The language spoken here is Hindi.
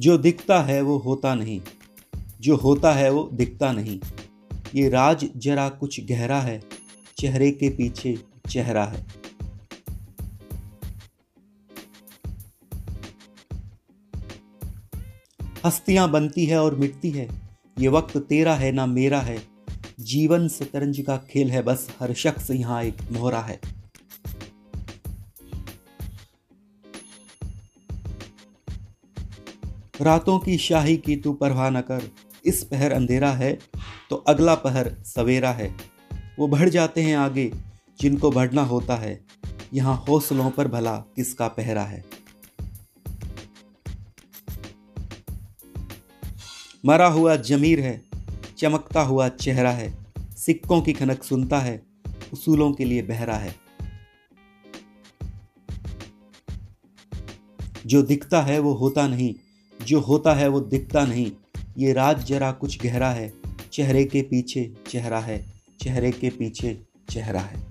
जो दिखता है वो होता नहीं। जो होता है वो दिखता नहीं। ये राज जरा कुछ गहरा है, चेहरे के पीछे चेहरा है। हस्तियाँ बनती है और मिटती है। ये वक्त तेरा है ना मेरा है। जीवन शतरंज का खेल है, बस हर शख्स यहाँ एक मोहरा है। रातों की शाही की तू परवाह न कर। इस पहर अंधेरा है तो अगला पहर सवेरा है। वो बढ़ जाते हैं आगे, जिनको बढ़ना होता है। यहाँ हौसलों पर भला किसका पहरा है? मरा हुआ जमीर है, चमकता हुआ चेहरा है। सिक्कों की खनक सुनता है, उसूलों के लिए बहरा है। जो दिखता है, वो होता नहीं। जो होता है वो दिखता नहीं। ये राज जरा कुछ गहरा है, चेहरे के पीछे चेहरा है, चेहरे के पीछे चेहरा है।